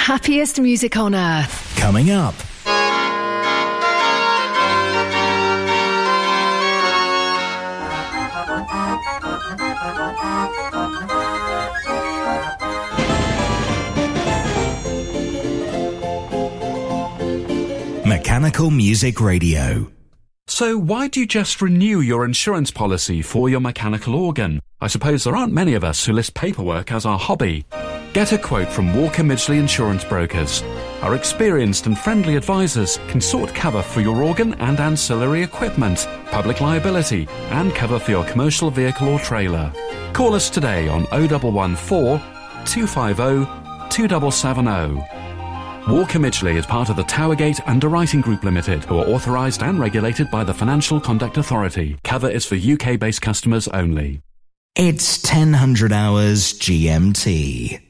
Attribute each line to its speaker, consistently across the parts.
Speaker 1: The happiest music on earth.
Speaker 2: Coming up. Mechanical Music Radio.
Speaker 3: So, why do you just renew your insurance policy for your mechanical organ? I suppose there aren't many of us who list paperwork as our hobby. Get a quote from Walker Midgley Insurance Brokers. Our experienced and friendly advisors can sort cover for your organ and ancillary equipment, public liability, and cover for your commercial vehicle or trailer. Call us today on 0114 250 2770. Walker Midgley is part of the Towergate Underwriting Group Limited, who are authorised and regulated by the Financial Conduct Authority. Cover is for UK based customers only.
Speaker 2: It's 1000 hours GMT.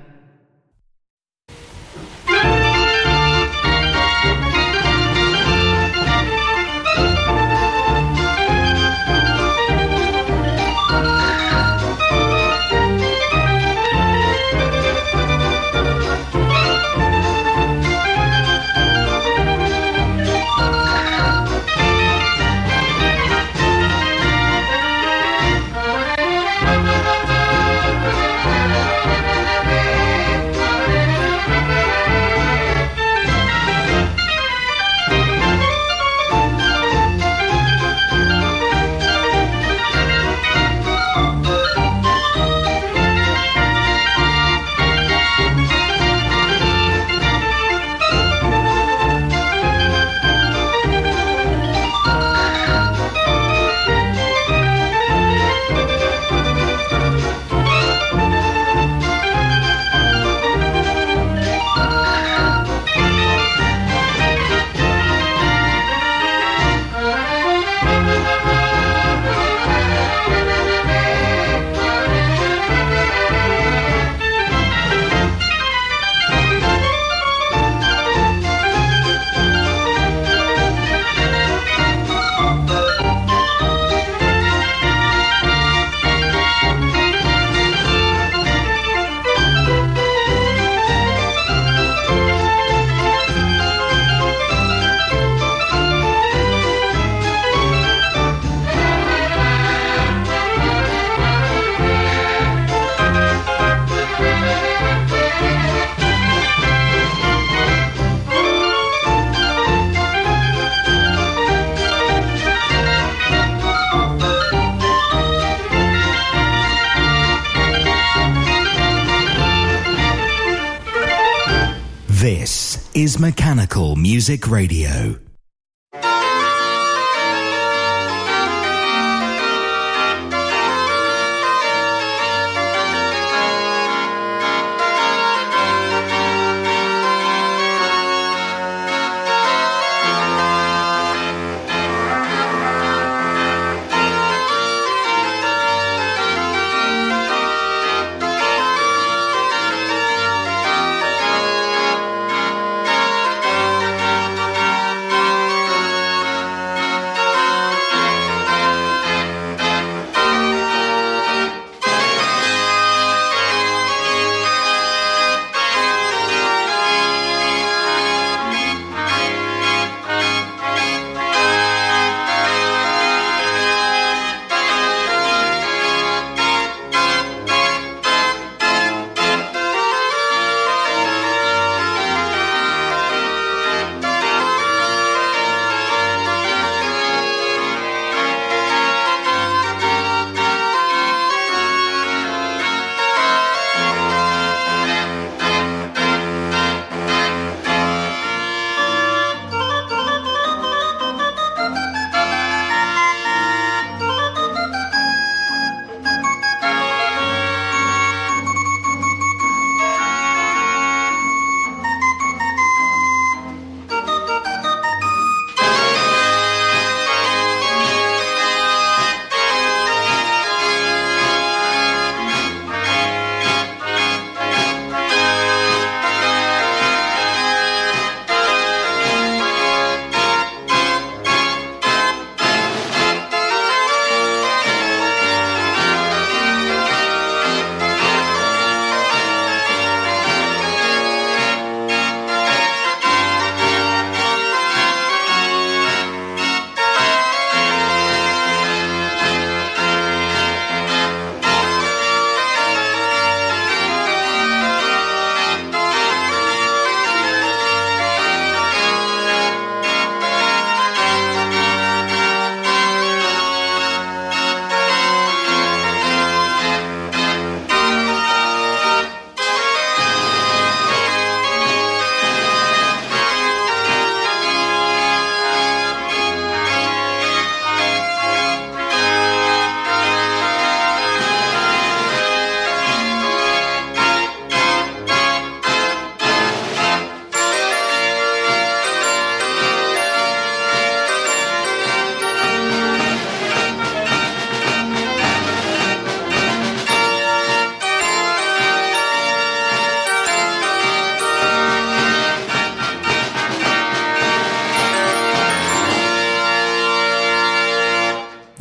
Speaker 2: Music Radio.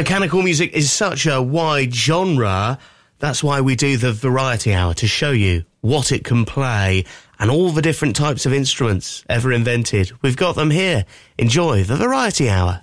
Speaker 4: Mechanical music is such a wide genre. That's why we do the variety hour to show you what it can play and all the different types of instruments ever invented. We've got them here. Enjoy the variety hour.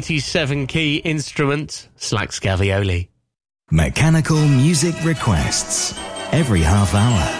Speaker 4: 87 key instrument, Slack's Gavioli.
Speaker 2: Mechanical music requests every half hour.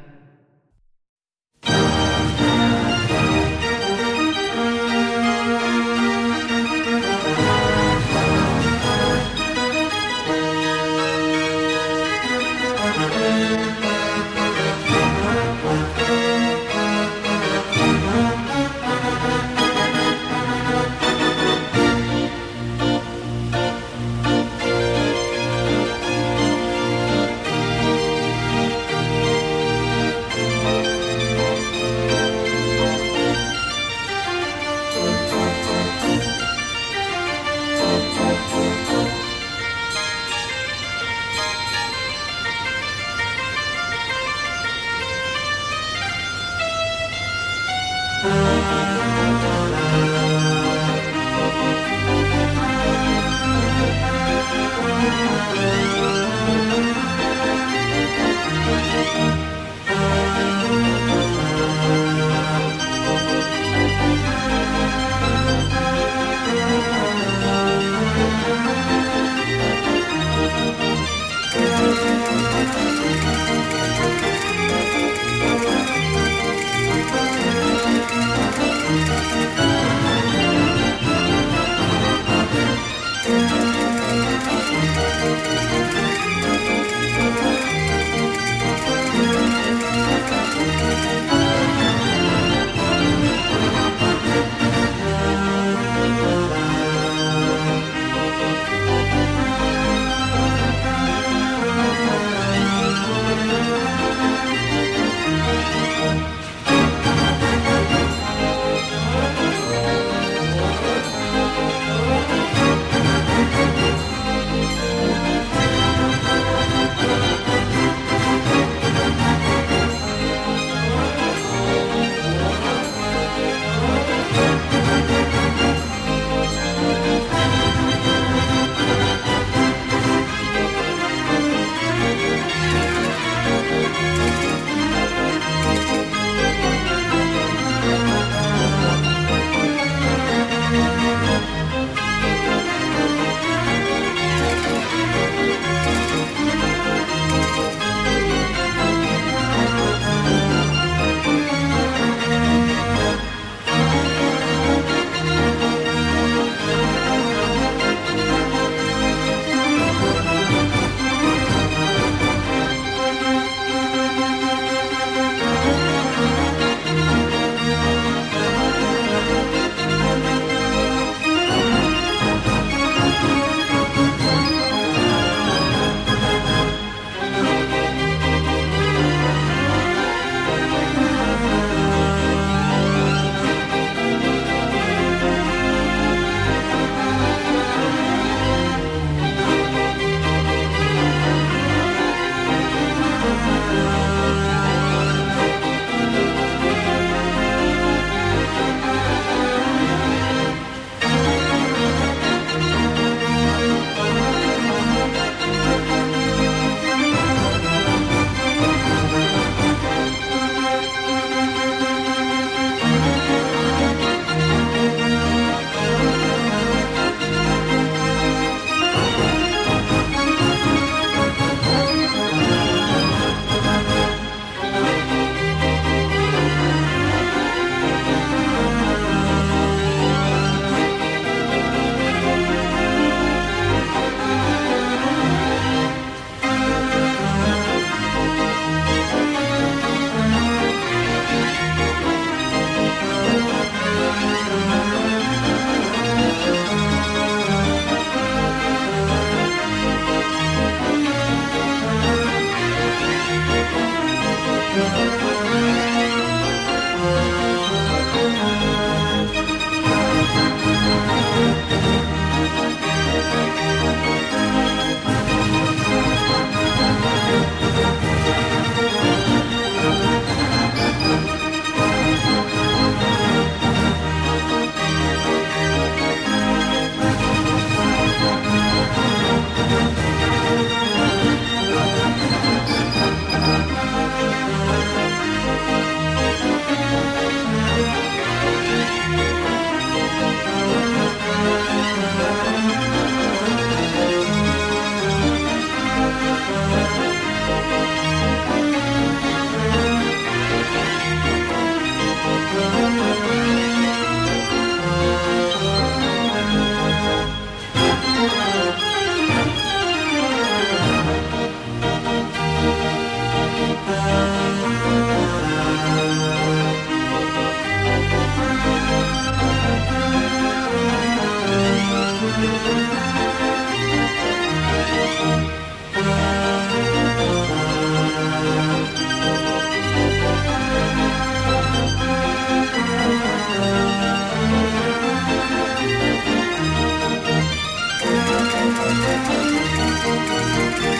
Speaker 1: Thank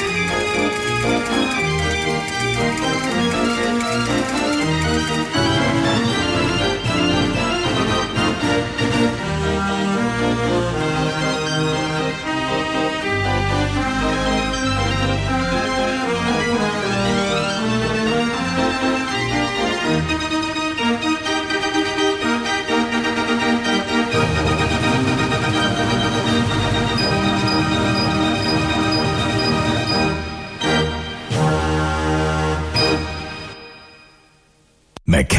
Speaker 1: you.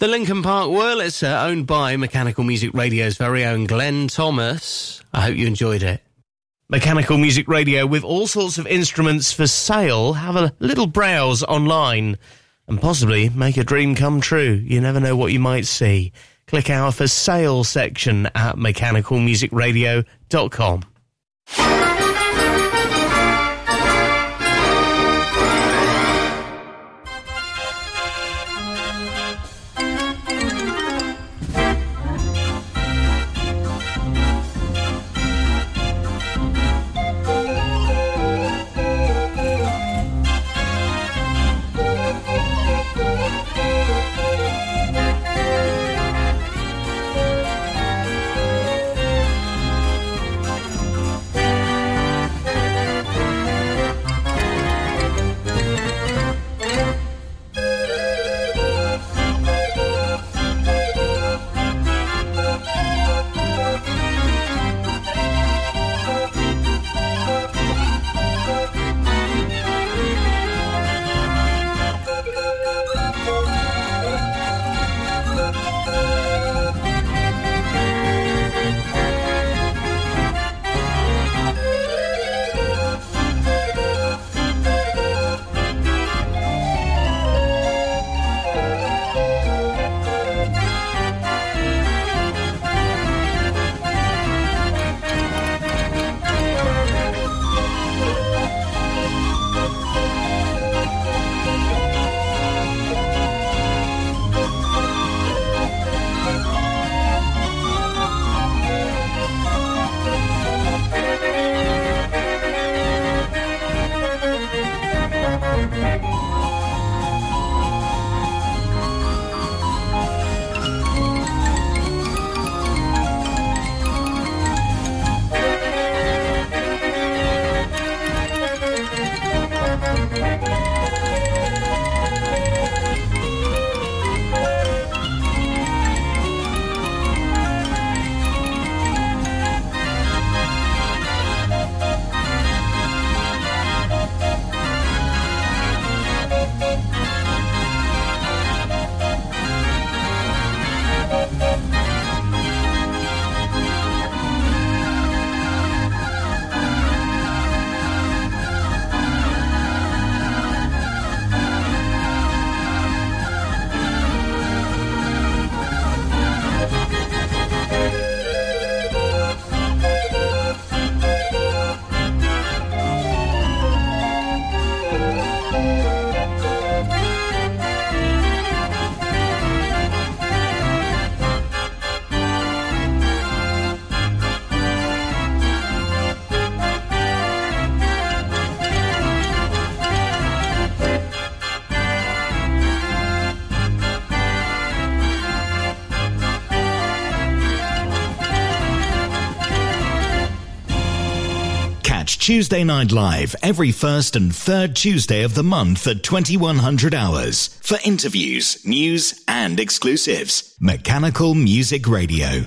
Speaker 4: The Lincoln Park Wurlitzer, uh, owned by Mechanical Music Radio's very own Glenn Thomas. I hope you enjoyed it. Mechanical Music Radio with all sorts of instruments for sale. Have a little browse online and possibly make a dream come true. You never know what you might see. Click our for sale section at mechanicalmusicradio.com.
Speaker 2: Tuesday Night Live every first and third Tuesday of the month at 2100 hours for interviews, news, and exclusives. Mechanical Music Radio.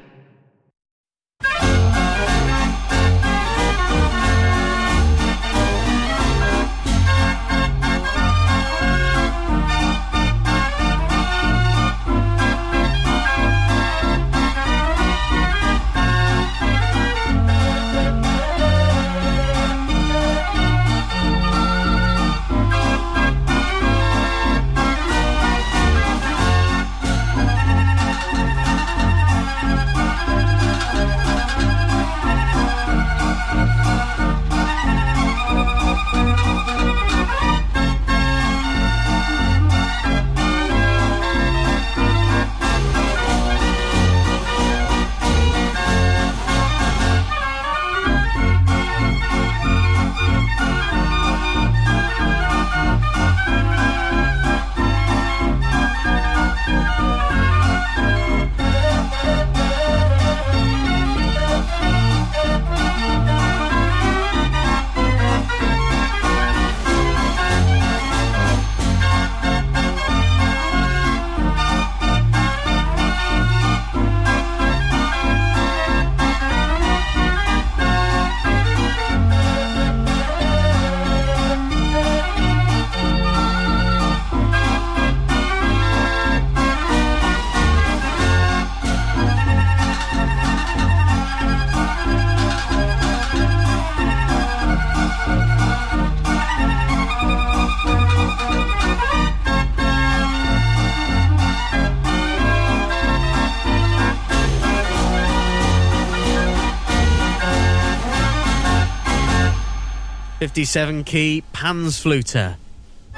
Speaker 5: Fifty-seven key Panzfluter.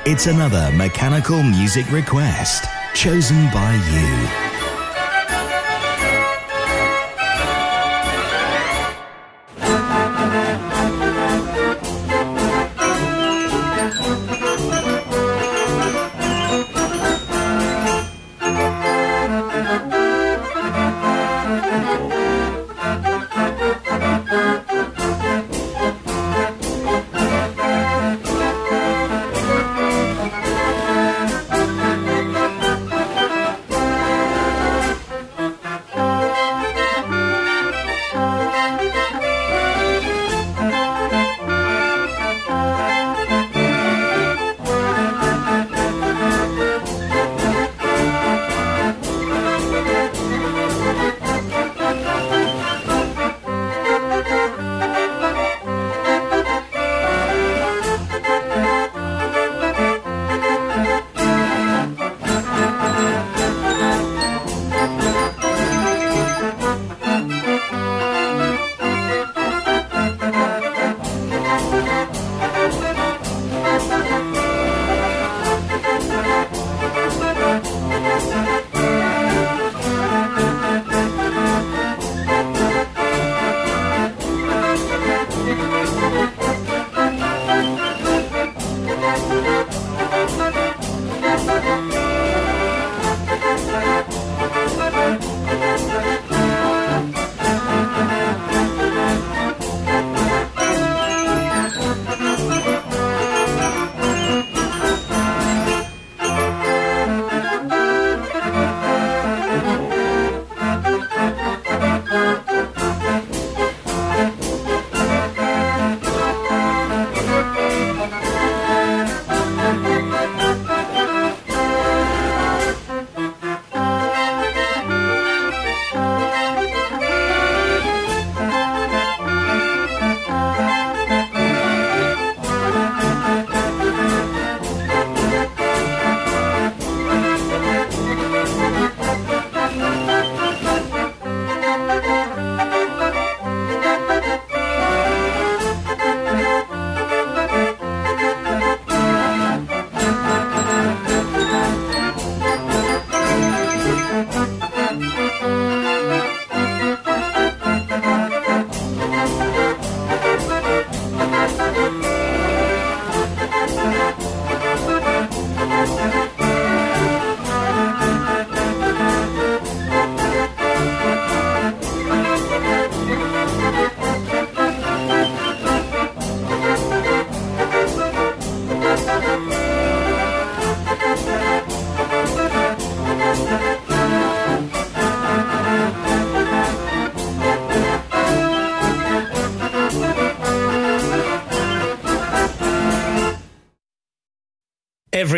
Speaker 2: It's another mechanical music request chosen by you.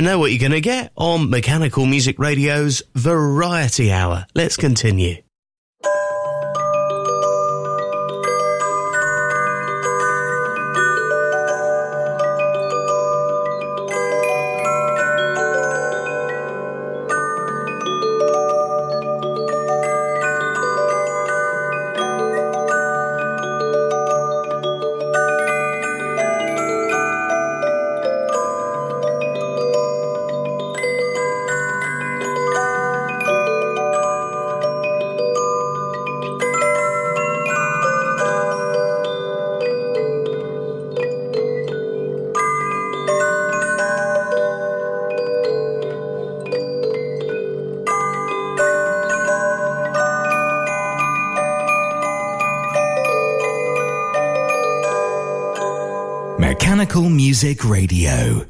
Speaker 4: Never know what you're going to get on Mechanical Music Radio's Variety Hour. Let's continue.
Speaker 2: Music Radio.